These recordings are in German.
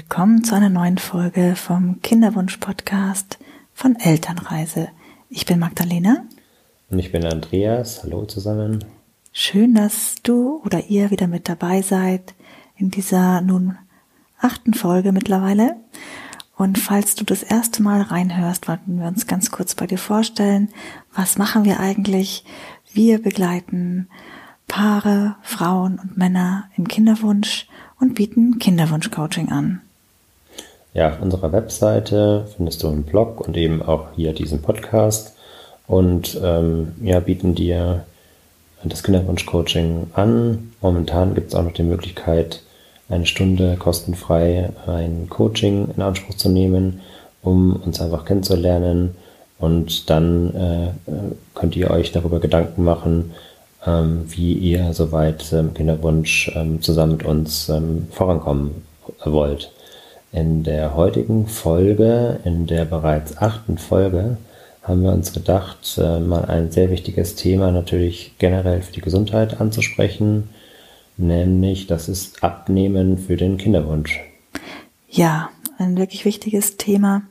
Willkommen zu einer neuen Folge vom Kinderwunsch-Podcast von Elternreise. Ich bin Magdalena. Und ich bin Andreas. Hallo zusammen. Schön, dass du oder ihr wieder mit dabei seid in dieser nun achten Folge mittlerweile. Und falls du das erste Mal reinhörst, wollten wir uns ganz kurz bei dir vorstellen. Was machen wir eigentlich? Wir begleiten Paare, Frauen und Männer im Kinderwunsch und bieten Kinderwunsch-Coaching an. Ja, auf unserer Webseite findest du einen Blog und eben auch hier diesen Podcast und ähm, ja, bieten dir das Kinderwunsch-Coaching an. Momentan gibt es auch noch die Möglichkeit, eine Stunde kostenfrei ein Coaching in Anspruch zu nehmen, um uns einfach kennenzulernen. Und dann äh, könnt ihr euch darüber Gedanken machen, ähm, wie ihr soweit ähm, Kinderwunsch ähm, zusammen mit uns ähm, vorankommen wollt. In der heutigen Folge, in der bereits achten Folge, haben wir uns gedacht, äh, mal ein sehr wichtiges Thema natürlich generell für die Gesundheit anzusprechen, nämlich das ist Abnehmen für den Kinderwunsch. Ja, ein wirklich wichtiges Thema,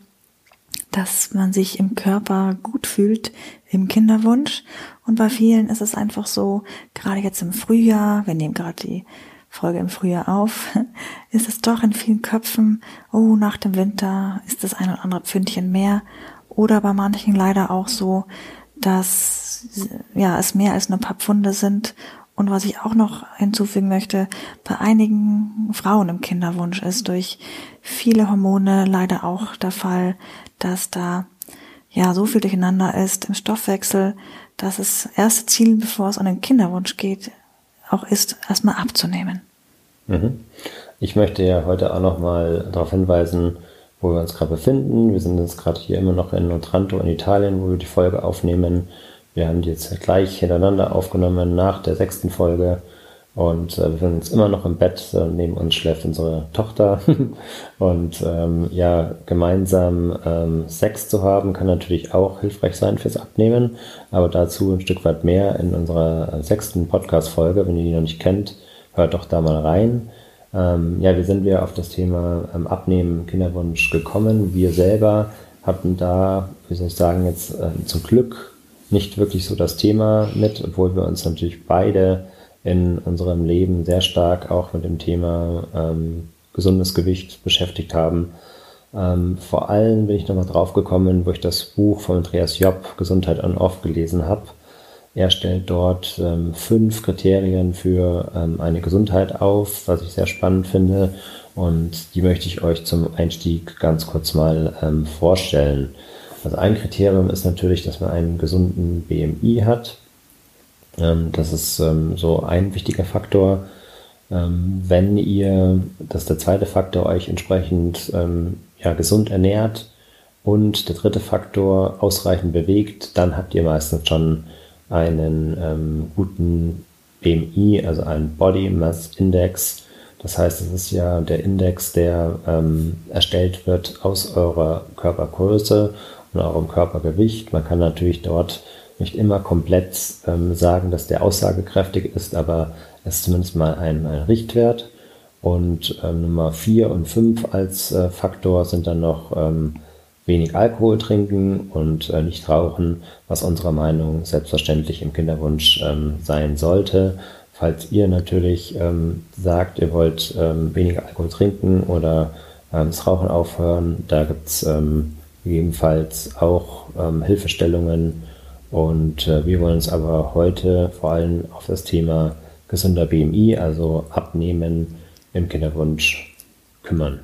dass man sich im Körper gut fühlt im Kinderwunsch. Und bei vielen ist es einfach so, gerade jetzt im Frühjahr, wir nehmen gerade die Folge im Frühjahr auf, ist es doch in vielen Köpfen, oh, nach dem Winter ist das ein oder andere Pfündchen mehr. Oder bei manchen leider auch so, dass ja, es mehr als nur ein paar Pfunde sind. Und was ich auch noch hinzufügen möchte, bei einigen Frauen im Kinderwunsch ist durch viele Hormone leider auch der Fall, dass da ja so viel durcheinander ist im Stoffwechsel, dass das erste Ziel, bevor es an den Kinderwunsch geht, auch ist, erstmal abzunehmen. Mhm. Ich möchte ja heute auch nochmal darauf hinweisen, wo wir uns gerade befinden. Wir sind jetzt gerade hier immer noch in Otranto in Italien, wo wir die Folge aufnehmen. Wir haben die jetzt gleich hintereinander aufgenommen nach der sechsten Folge. Und äh, wir befinden uns immer noch im Bett. Äh, neben uns schläft unsere Tochter. und ähm, ja, gemeinsam ähm, Sex zu haben, kann natürlich auch hilfreich sein fürs Abnehmen. Aber dazu ein Stück weit mehr in unserer äh, sechsten Podcast-Folge. Wenn ihr die noch nicht kennt, hört doch da mal rein. Ähm, ja, wie sind wir auf das Thema ähm, Abnehmen, Kinderwunsch gekommen? Wir selber hatten da, wie soll ich sagen, jetzt äh, zum Glück nicht wirklich so das Thema mit, obwohl wir uns natürlich beide in unserem Leben sehr stark auch mit dem Thema ähm, gesundes Gewicht beschäftigt haben. Ähm, vor allem bin ich nochmal drauf gekommen, wo ich das Buch von Andreas Jopp, Gesundheit on Off, gelesen habe. Er stellt dort ähm, fünf Kriterien für ähm, eine Gesundheit auf, was ich sehr spannend finde. Und die möchte ich euch zum Einstieg ganz kurz mal ähm, vorstellen. Also ein Kriterium ist natürlich, dass man einen gesunden BMI hat. Ähm, das ist ähm, so ein wichtiger Faktor. Ähm, wenn ihr, das ist der zweite Faktor, euch entsprechend ja, gesund ernährt und der dritte Faktor ausreichend bewegt, dann habt ihr meistens schon einen ähm, guten BMI, also einen Body Mass Index. Das heißt, es ist ja der Index, der ähm, erstellt wird aus eurer Körpergröße und eurem Körpergewicht. Man kann natürlich dort nicht immer komplett ähm, sagen, dass der aussagekräftig ist, aber es ist zumindest mal ein, ein Richtwert. Und ähm, Nummer 4 und 5 als äh, Faktor sind dann noch ähm, wenig Alkohol trinken und äh, nicht rauchen, was unserer Meinung selbstverständlich im Kinderwunsch ähm, sein sollte. Falls ihr natürlich ähm, sagt, ihr wollt ähm, weniger Alkohol trinken oder das Rauchen aufhören, da gibt's ähm, gegebenenfalls auch Hilfestellungen und äh, wir wollen uns aber heute vor allem auf das Thema gesunder BMI, also Abnehmen im Kinderwunsch kümmern.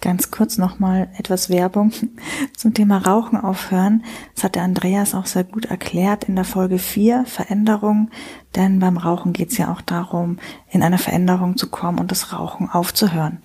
Ganz kurz nochmal etwas Werbung zum Thema Rauchen aufhören. Das hat der Andreas auch sehr gut erklärt in der Folge 4, Veränderung. Denn beim Rauchen geht es ja auch darum, in eine Veränderung zu kommen und das Rauchen aufzuhören.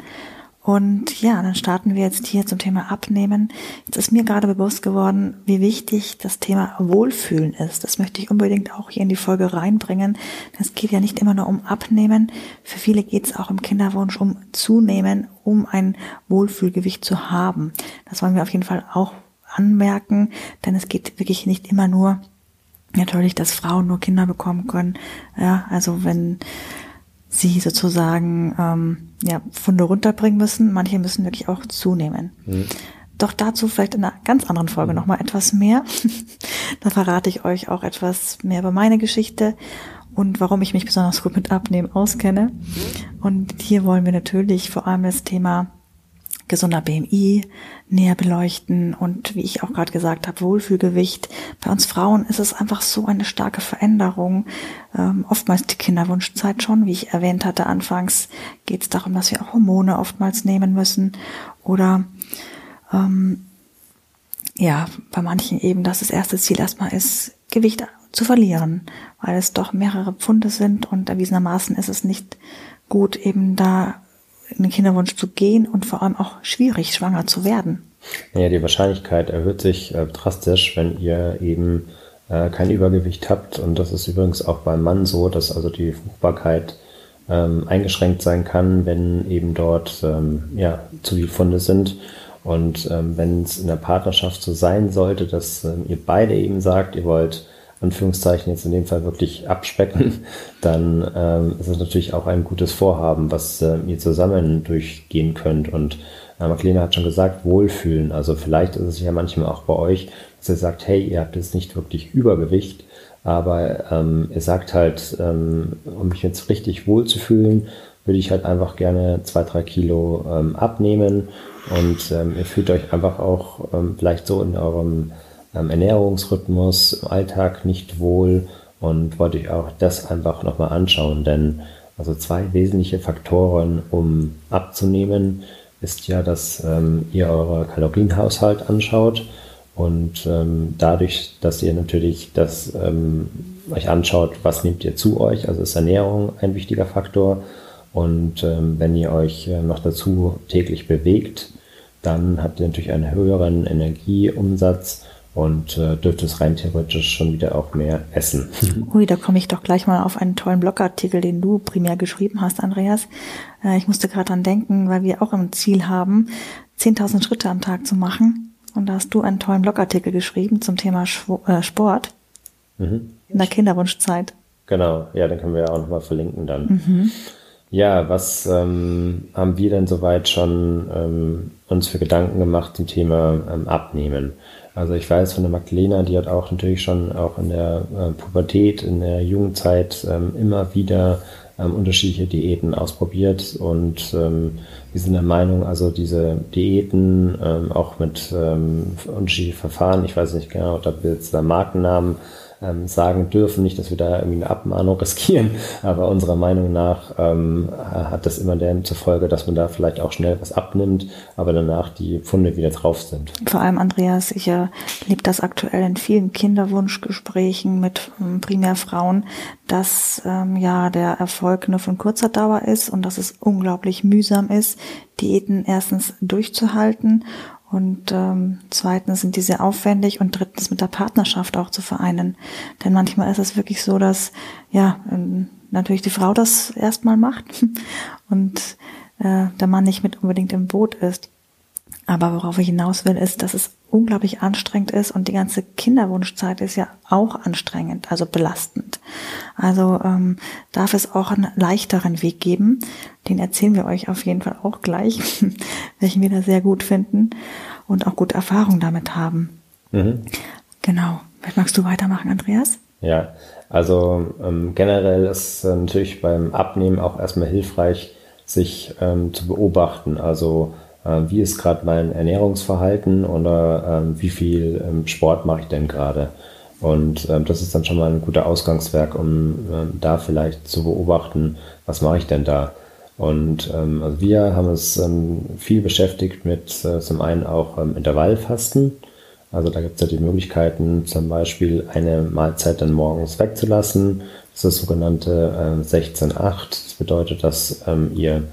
Und ja, dann starten wir jetzt hier zum Thema Abnehmen. Jetzt ist mir gerade bewusst geworden, wie wichtig das Thema Wohlfühlen ist. Das möchte ich unbedingt auch hier in die Folge reinbringen. Es geht ja nicht immer nur um Abnehmen. Für viele geht es auch im Kinderwunsch um Zunehmen, um ein Wohlfühlgewicht zu haben. Das wollen wir auf jeden Fall auch anmerken, denn es geht wirklich nicht immer nur natürlich, dass Frauen nur Kinder bekommen können. Ja, also wenn sie sozusagen ähm, ja, Funde runterbringen müssen. Manche müssen wirklich auch zunehmen. Mhm. Doch dazu vielleicht in einer ganz anderen Folge mhm. nochmal etwas mehr. da verrate ich euch auch etwas mehr über meine Geschichte und warum ich mich besonders gut mit Abnehmen auskenne. Und hier wollen wir natürlich vor allem das Thema gesunder BMI näher beleuchten und wie ich auch gerade gesagt habe, Wohlfühlgewicht. Bei uns Frauen ist es einfach so eine starke Veränderung. Ähm, oftmals die Kinderwunschzeit schon, wie ich erwähnt hatte anfangs, geht es darum, dass wir auch Hormone oftmals nehmen müssen oder ähm, ja, bei manchen eben, dass das erste Ziel erstmal ist, Gewicht zu verlieren, weil es doch mehrere Pfunde sind und erwiesenermaßen ist es nicht gut, eben da in den Kinderwunsch zu gehen und vor allem auch schwierig, schwanger zu werden. Ja, die Wahrscheinlichkeit erhöht sich äh, drastisch, wenn ihr eben äh, kein Übergewicht habt. Und das ist übrigens auch beim Mann so, dass also die Fruchtbarkeit ähm, eingeschränkt sein kann, wenn eben dort ähm, ja, zu viele Funde sind. Und ähm, wenn es in der Partnerschaft so sein sollte, dass ähm, ihr beide eben sagt, ihr wollt Anführungszeichen jetzt in dem Fall wirklich abspecken, dann ähm, ist es natürlich auch ein gutes Vorhaben, was äh, ihr zusammen durchgehen könnt. Und äh, Marlene hat schon gesagt, wohlfühlen. Also vielleicht ist es ja manchmal auch bei euch, dass ihr sagt, hey, ihr habt jetzt nicht wirklich Übergewicht, aber ähm, ihr sagt halt, ähm, um mich jetzt richtig wohlzufühlen, würde ich halt einfach gerne zwei, drei Kilo ähm, abnehmen und ähm, ihr fühlt euch einfach auch ähm, vielleicht so in eurem Ernährungsrhythmus im Alltag nicht wohl und wollte ich auch das einfach nochmal anschauen, denn also zwei wesentliche Faktoren, um abzunehmen, ist ja, dass ähm, ihr euren Kalorienhaushalt anschaut und ähm, dadurch, dass ihr natürlich das ähm, euch anschaut, was nehmt ihr zu euch, also ist Ernährung ein wichtiger Faktor und ähm, wenn ihr euch äh, noch dazu täglich bewegt, dann habt ihr natürlich einen höheren Energieumsatz und äh, dürfte es rein theoretisch schon wieder auch mehr essen. Ui, da komme ich doch gleich mal auf einen tollen Blogartikel, den du primär geschrieben hast, Andreas. Äh, ich musste gerade dran denken, weil wir auch im Ziel haben, 10.000 Schritte am Tag zu machen. Und da hast du einen tollen Blogartikel geschrieben zum Thema Schw äh, Sport mhm. in der Kinderwunschzeit. Genau, ja, den können wir ja auch nochmal verlinken dann. Mhm. Ja, was ähm, haben wir denn soweit schon ähm, uns für Gedanken gemacht zum Thema ähm, Abnehmen? Also ich weiß von der Magdalena, die hat auch natürlich schon auch in der äh, Pubertät, in der Jugendzeit ähm, immer wieder ähm, unterschiedliche Diäten ausprobiert und ähm, wir sind der Meinung, also diese Diäten ähm, auch mit ähm, unterschiedlichen Verfahren, ich weiß nicht genau, ob wir jetzt da Markennamen ähm, sagen dürfen. Nicht, dass wir da irgendwie eine Abmahnung riskieren, aber unserer Meinung nach ähm, hat das immer der zur Folge, dass man da vielleicht auch schnell was abnimmt, aber danach die Funde wieder drauf sind. Vor allem, Andreas, ich erlebe das aktuell in vielen Kinderwunschgesprächen mit ähm, primär Frauen, dass ähm, ja der Erfolg nur von kurzer Dauer ist und dass es unglaublich mühsam ist, Diäten erstens durchzuhalten und ähm, zweitens sind die sehr aufwendig und drittens mit der Partnerschaft auch zu vereinen. Denn manchmal ist es wirklich so, dass ja ähm, natürlich die Frau das erstmal macht und äh, der Mann nicht mit unbedingt im Boot ist. Aber worauf ich hinaus will, ist, dass es unglaublich anstrengend ist und die ganze Kinderwunschzeit ist ja auch anstrengend, also belastend. Also ähm, darf es auch einen leichteren Weg geben. Den erzählen wir euch auf jeden Fall auch gleich, welchen wir da sehr gut finden und auch gute Erfahrungen damit haben. Mhm. Genau. Was magst du weitermachen, Andreas? Ja, also ähm, generell ist äh, natürlich beim Abnehmen auch erstmal hilfreich, sich ähm, zu beobachten. Also wie ist gerade mein Ernährungsverhalten oder ähm, wie viel ähm, Sport mache ich denn gerade. Und ähm, das ist dann schon mal ein guter Ausgangswerk, um ähm, da vielleicht zu beobachten, was mache ich denn da. Und ähm, also wir haben uns ähm, viel beschäftigt mit äh, zum einen auch ähm, Intervallfasten. Also da gibt es ja die Möglichkeiten, zum Beispiel eine Mahlzeit dann morgens wegzulassen. Das ist das sogenannte äh, 16-8. Das bedeutet, dass ähm, ihr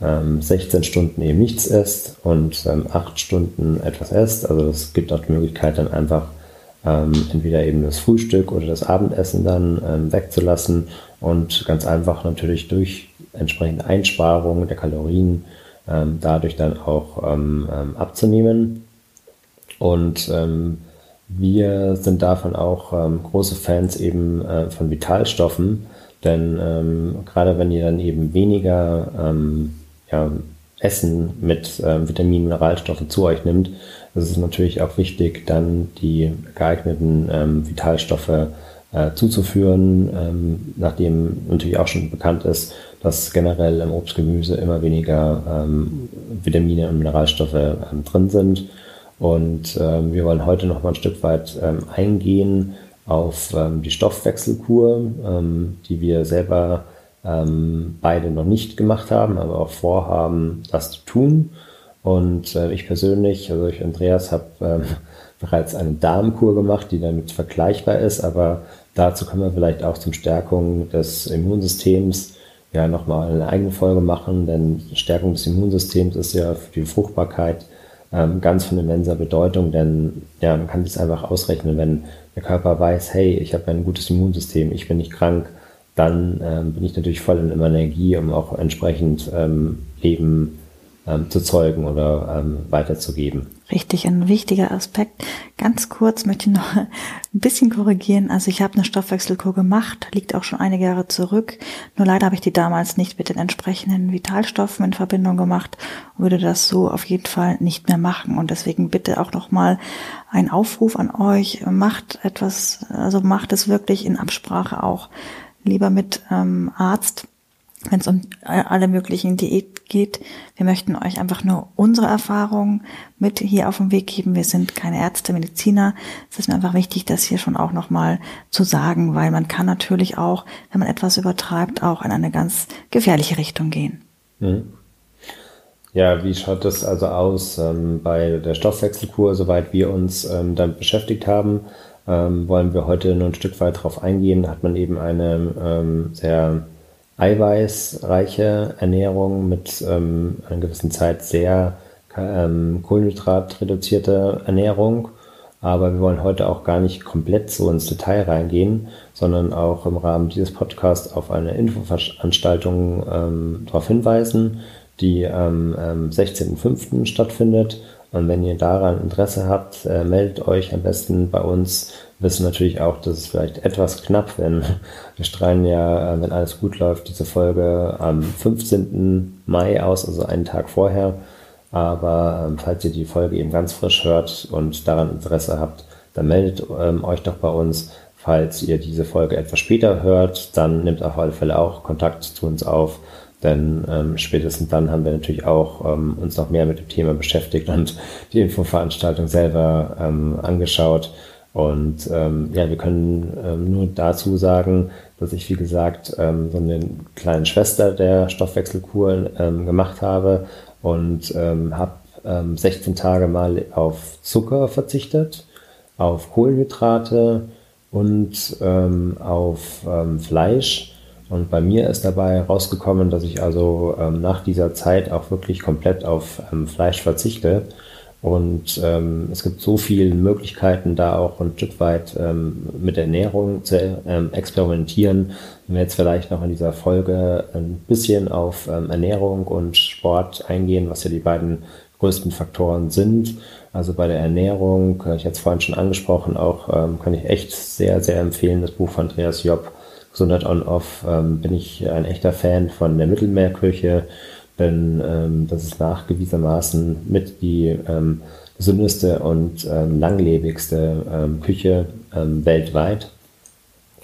ähm, 16 Stunden eben nichts esst und ähm, 8 Stunden etwas esst. Also es gibt auch die Möglichkeit dann einfach ähm, entweder eben das Frühstück oder das Abendessen dann ähm, wegzulassen und ganz einfach natürlich durch entsprechende Einsparung der Kalorien ähm, dadurch dann auch ähm, ähm, abzunehmen. Und ähm, wir sind davon auch ähm, große Fans eben äh, von Vitalstoffen, Denn ähm, gerade wenn ihr dann eben weniger ähm, ja, Essen mit ähm, Vitaminen, Mineralstoffen zu euch nimmt, ist es natürlich auch wichtig, dann die geeigneten ähm, Vitalstoffe äh, zuzuführen, ähm, nachdem natürlich auch schon bekannt ist, dass generell im Obstgemüse immer weniger ähm, Vitamine und Mineralstoffe ähm, drin sind. Und ähm, wir wollen heute noch mal ein Stück weit ähm, eingehen auf ähm, die Stoffwechselkur, ähm, die wir selber ähm, beide noch nicht gemacht haben, aber auch vorhaben, das zu tun. Und äh, ich persönlich, also ich Andreas, habe ähm, bereits eine Darmkur gemacht, die damit vergleichbar ist, aber dazu können wir vielleicht auch zum Stärkung des Immunsystems ja nochmal eine eigene Folge machen, denn Stärkung des Immunsystems ist ja für die Fruchtbarkeit ähm, ganz von immenser Bedeutung, denn ja, man kann das einfach ausrechnen, wenn der Körper weiß, hey, ich habe ein gutes Immunsystem, ich bin nicht krank, dann ähm, bin ich natürlich voll in Energie, um auch entsprechend ähm, Leben ähm, zu zeugen oder ähm, weiterzugeben. Richtig, ein wichtiger Aspekt. Ganz kurz möchte ich noch ein bisschen korrigieren. Also ich habe eine Stoffwechselkur gemacht, liegt auch schon einige Jahre zurück. Nur leider habe ich die damals nicht mit den entsprechenden Vitalstoffen in Verbindung gemacht und würde das so auf jeden Fall nicht mehr machen. Und deswegen bitte auch noch mal ein Aufruf an euch. Macht etwas, also macht es wirklich in Absprache auch lieber mit ähm, Arzt wenn es um alle möglichen Diät geht. Wir möchten euch einfach nur unsere Erfahrungen mit hier auf den Weg geben. Wir sind keine Ärzte, Mediziner. Es ist mir einfach wichtig, das hier schon auch nochmal zu sagen, weil man kann natürlich auch, wenn man etwas übertreibt, auch in eine ganz gefährliche Richtung gehen. Mhm. Ja, wie schaut das also aus ähm, bei der Stoffwechselkur, soweit wir uns ähm, damit beschäftigt haben? Ähm, wollen wir heute nur ein Stück weit darauf eingehen, hat man eben eine ähm, sehr eiweißreiche Ernährung mit ähm, einer gewissen Zeit sehr ähm, kohlenhydratreduzierte Ernährung. Aber wir wollen heute auch gar nicht komplett so ins Detail reingehen, sondern auch im Rahmen dieses Podcasts auf eine Infoveranstaltung ähm, darauf hinweisen, die am ähm, 16.05. stattfindet. Und wenn ihr daran Interesse habt, äh, meldet euch am besten bei uns wissen natürlich auch, dass es vielleicht etwas knapp, wenn wir strahlen ja, äh, wenn alles gut läuft, diese Folge am 15. Mai aus, also einen Tag vorher. Aber ähm, falls ihr die Folge eben ganz frisch hört und daran Interesse habt, dann meldet ähm, euch doch bei uns. Falls ihr diese Folge etwas später hört, dann nehmt auf alle Fälle auch Kontakt zu uns auf. Denn ähm, spätestens dann haben wir natürlich auch ähm, uns noch mehr mit dem Thema beschäftigt und die Infoveranstaltung selber ähm, angeschaut. Und ähm, ja, wir können ähm, nur dazu sagen, dass ich, wie gesagt, ähm, so eine kleine Schwester der Stoffwechselkur ähm, gemacht habe und ähm, habe ähm, 16 Tage mal auf Zucker verzichtet, auf Kohlenhydrate und ähm, auf ähm, Fleisch. Und bei mir ist dabei rausgekommen, dass ich also ähm, nach dieser Zeit auch wirklich komplett auf ähm, Fleisch verzichte und ähm, es gibt so viele Möglichkeiten, da auch ein Stück weit ähm, mit Ernährung zu ähm, experimentieren. Wenn wir jetzt vielleicht noch in dieser Folge ein bisschen auf ähm, Ernährung und Sport eingehen, was ja die beiden größten Faktoren sind. Also bei der Ernährung, äh, ich hatte es vorhin schon angesprochen, auch ähm, kann ich echt sehr, sehr empfehlen, das Buch von Andreas Job, On Off, ähm, bin ich ein echter Fan von der Mittelmeerküche denn ähm, das ist nachgewiesenermaßen mit die ähm, gesündeste und ähm, langlebigste ähm, Küche ähm, weltweit.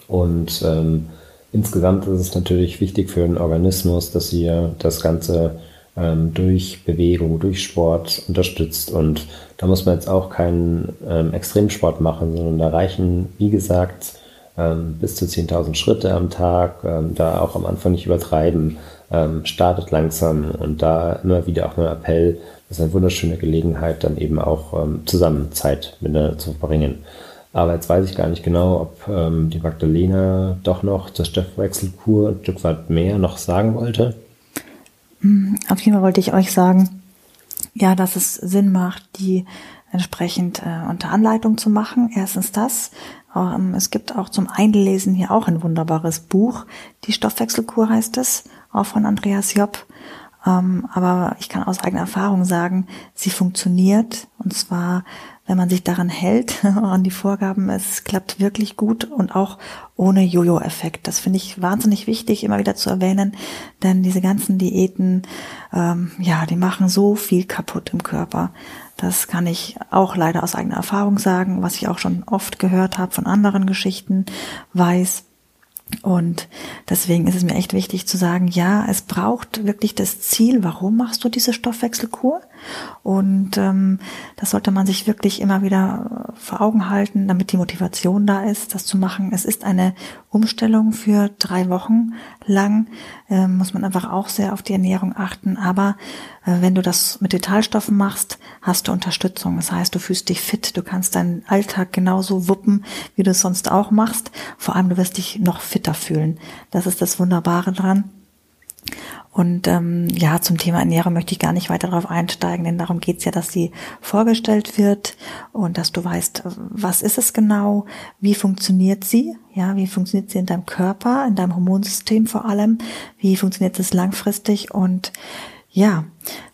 Und ähm, insgesamt ist es natürlich wichtig für den Organismus, dass ihr das Ganze ähm, durch Bewegung, durch Sport unterstützt. Und da muss man jetzt auch keinen ähm, Extremsport machen, sondern da reichen, wie gesagt, ähm, bis zu 10.000 Schritte am Tag, ähm, da auch am Anfang nicht übertreiben ähm, startet langsam und da immer wieder auch mein Appell, das ist eine wunderschöne Gelegenheit, dann eben auch ähm, zusammen Zeit miteinander zu verbringen. Aber jetzt weiß ich gar nicht genau, ob ähm, die Magdalena doch noch zur Stoffwechselkur ein Stück weit mehr noch sagen wollte. Mm, auf jeden Fall wollte ich euch sagen, ja, dass es Sinn macht, die entsprechend äh, unter Anleitung zu machen. Erstens das. Ähm, es gibt auch zum Einlesen hier auch ein wunderbares Buch. Die Stoffwechselkur heißt es auch von Andreas Jopp. Ähm, aber ich kann aus eigener Erfahrung sagen, sie funktioniert. Und zwar, wenn man sich daran hält, an die Vorgaben, es klappt wirklich gut und auch ohne Jojo-Effekt. Das finde ich wahnsinnig wichtig, immer wieder zu erwähnen, denn diese ganzen Diäten, ähm, ja, die machen so viel kaputt im Körper. Das kann ich auch leider aus eigener Erfahrung sagen, was ich auch schon oft gehört habe von anderen Geschichten, weiß. Und deswegen ist es mir echt wichtig zu sagen, ja, es braucht wirklich das Ziel, warum machst du diese Stoffwechselkur? Und ähm, das sollte man sich wirklich immer wieder äh, vor Augen halten, damit die Motivation da ist, das zu machen. Es ist eine Umstellung für drei Wochen lang, äh, muss man einfach auch sehr auf die Ernährung achten. Aber äh, wenn du das mit Vitalstoffen machst, hast du Unterstützung. Das heißt, du fühlst dich fit, du kannst deinen Alltag genauso wuppen, wie du es sonst auch machst. Vor allem, du wirst dich noch fitter fühlen. Das ist das Wunderbare dran. Und ähm, ja, zum Thema Ernährung möchte ich gar nicht weiter darauf einsteigen, denn darum geht's ja, dass sie vorgestellt wird und dass du weißt, was ist es genau, wie funktioniert sie, ja, wie funktioniert sie in deinem Körper, in deinem Hormonsystem vor allem, wie funktioniert es langfristig und ja,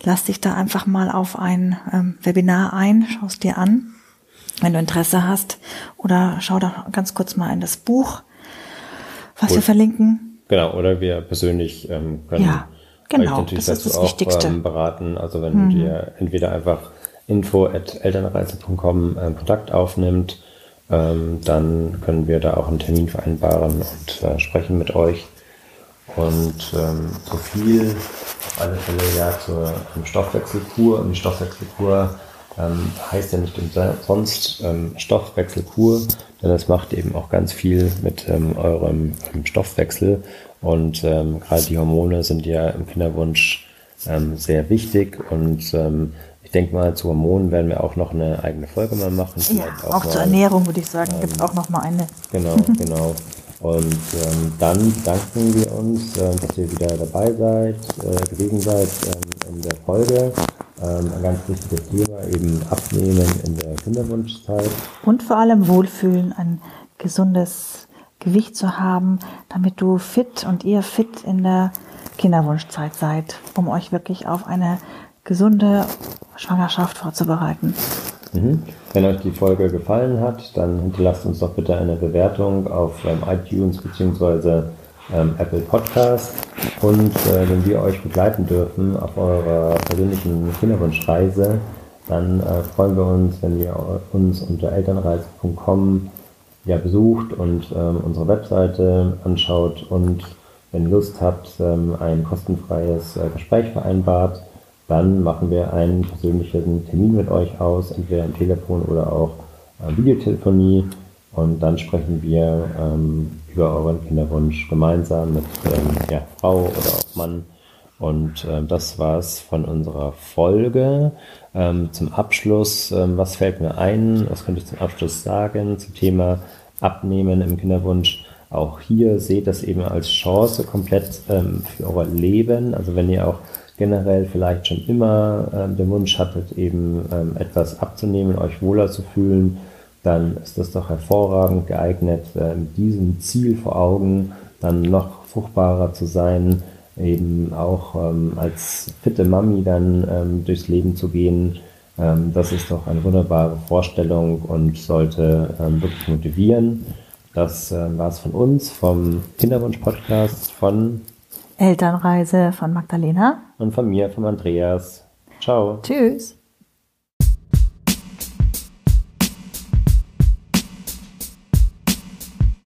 lass dich da einfach mal auf ein ähm, Webinar ein, schau es dir an, wenn du Interesse hast oder schau doch ganz kurz mal in das Buch, was Gut. wir verlinken Genau, oder wir persönlich ähm, können ja, genau, euch natürlich dazu auch ähm, beraten. Also wenn mhm. dir entweder einfach info at elternreise.com ähm, Kontakt aufnimmt, ähm, dann können wir da auch einen Termin vereinbaren und äh, sprechen mit euch. Und ähm, so viel auf alle Fälle ja zur Stoffwechselkur. Und die Stoffwechselkur ähm, heißt ja nicht umsonst ähm, Stoffwechselkur, denn es macht eben auch ganz viel mit ähm, eurem Stoffwechsel. Und ähm, gerade die Hormone sind ja im Kinderwunsch ähm, sehr wichtig. Und ähm, ich denke mal, zu Hormonen werden wir auch noch eine eigene Folge mal machen. Ja, auch, auch mal, zur Ernährung würde ich sagen, ähm, gibt es auch noch mal eine. Genau, genau. Und ähm, dann danken wir uns, äh, dass ihr wieder dabei seid, äh, gewesen seid ähm, in der Folge. Ähm, ein ganz wichtiges Thema, eben Abnehmen in der Kinderwunschzeit. Und vor allem Wohlfühlen, ein gesundes Gewicht zu haben, damit du fit und ihr fit in der Kinderwunschzeit seid, um euch wirklich auf eine gesunde Schwangerschaft vorzubereiten. Mhm. Wenn euch die Folge gefallen hat, dann hinterlasst uns doch bitte eine Bewertung auf ähm, iTunes bzw. Ähm, Apple Podcast. Und äh, wenn wir euch begleiten dürfen auf eurer persönlichen Kinderwunschreise, dann äh, freuen wir uns, wenn ihr uns unter elternreise.com ja, besucht und ähm, unsere Webseite anschaut und wenn Lust habt, ähm, ein kostenfreies äh, Gespräch vereinbart, dann machen wir einen persönlichen Termin mit euch aus, entweder am Telefon oder auch äh, Videotelefonie und dann sprechen wir ähm, über euren Kinderwunsch gemeinsam mit ähm, ja, Frau oder auch Mann. Und äh, das war's von unserer Folge. Ähm, zum Abschluss, ähm, was fällt mir ein? Was könnte ich zum Abschluss sagen zum Thema Abnehmen im Kinderwunsch? Auch hier seht das eben als Chance komplett ähm, für euer Leben. Also wenn ihr auch generell vielleicht schon immer ähm, den Wunsch hattet, eben ähm, etwas abzunehmen, euch wohler zu fühlen, dann ist das doch hervorragend geeignet, äh, mit diesem Ziel vor Augen dann noch fruchtbarer zu sein, eben auch ähm, als fitte Mami dann ähm, durchs Leben zu gehen. Ähm, das ist doch eine wunderbare Vorstellung und sollte ähm, wirklich motivieren. Das äh, war es von uns, vom Kinderwunsch-Podcast von Elternreise von Magdalena und von mir, von Andreas. Ciao. Tschüss.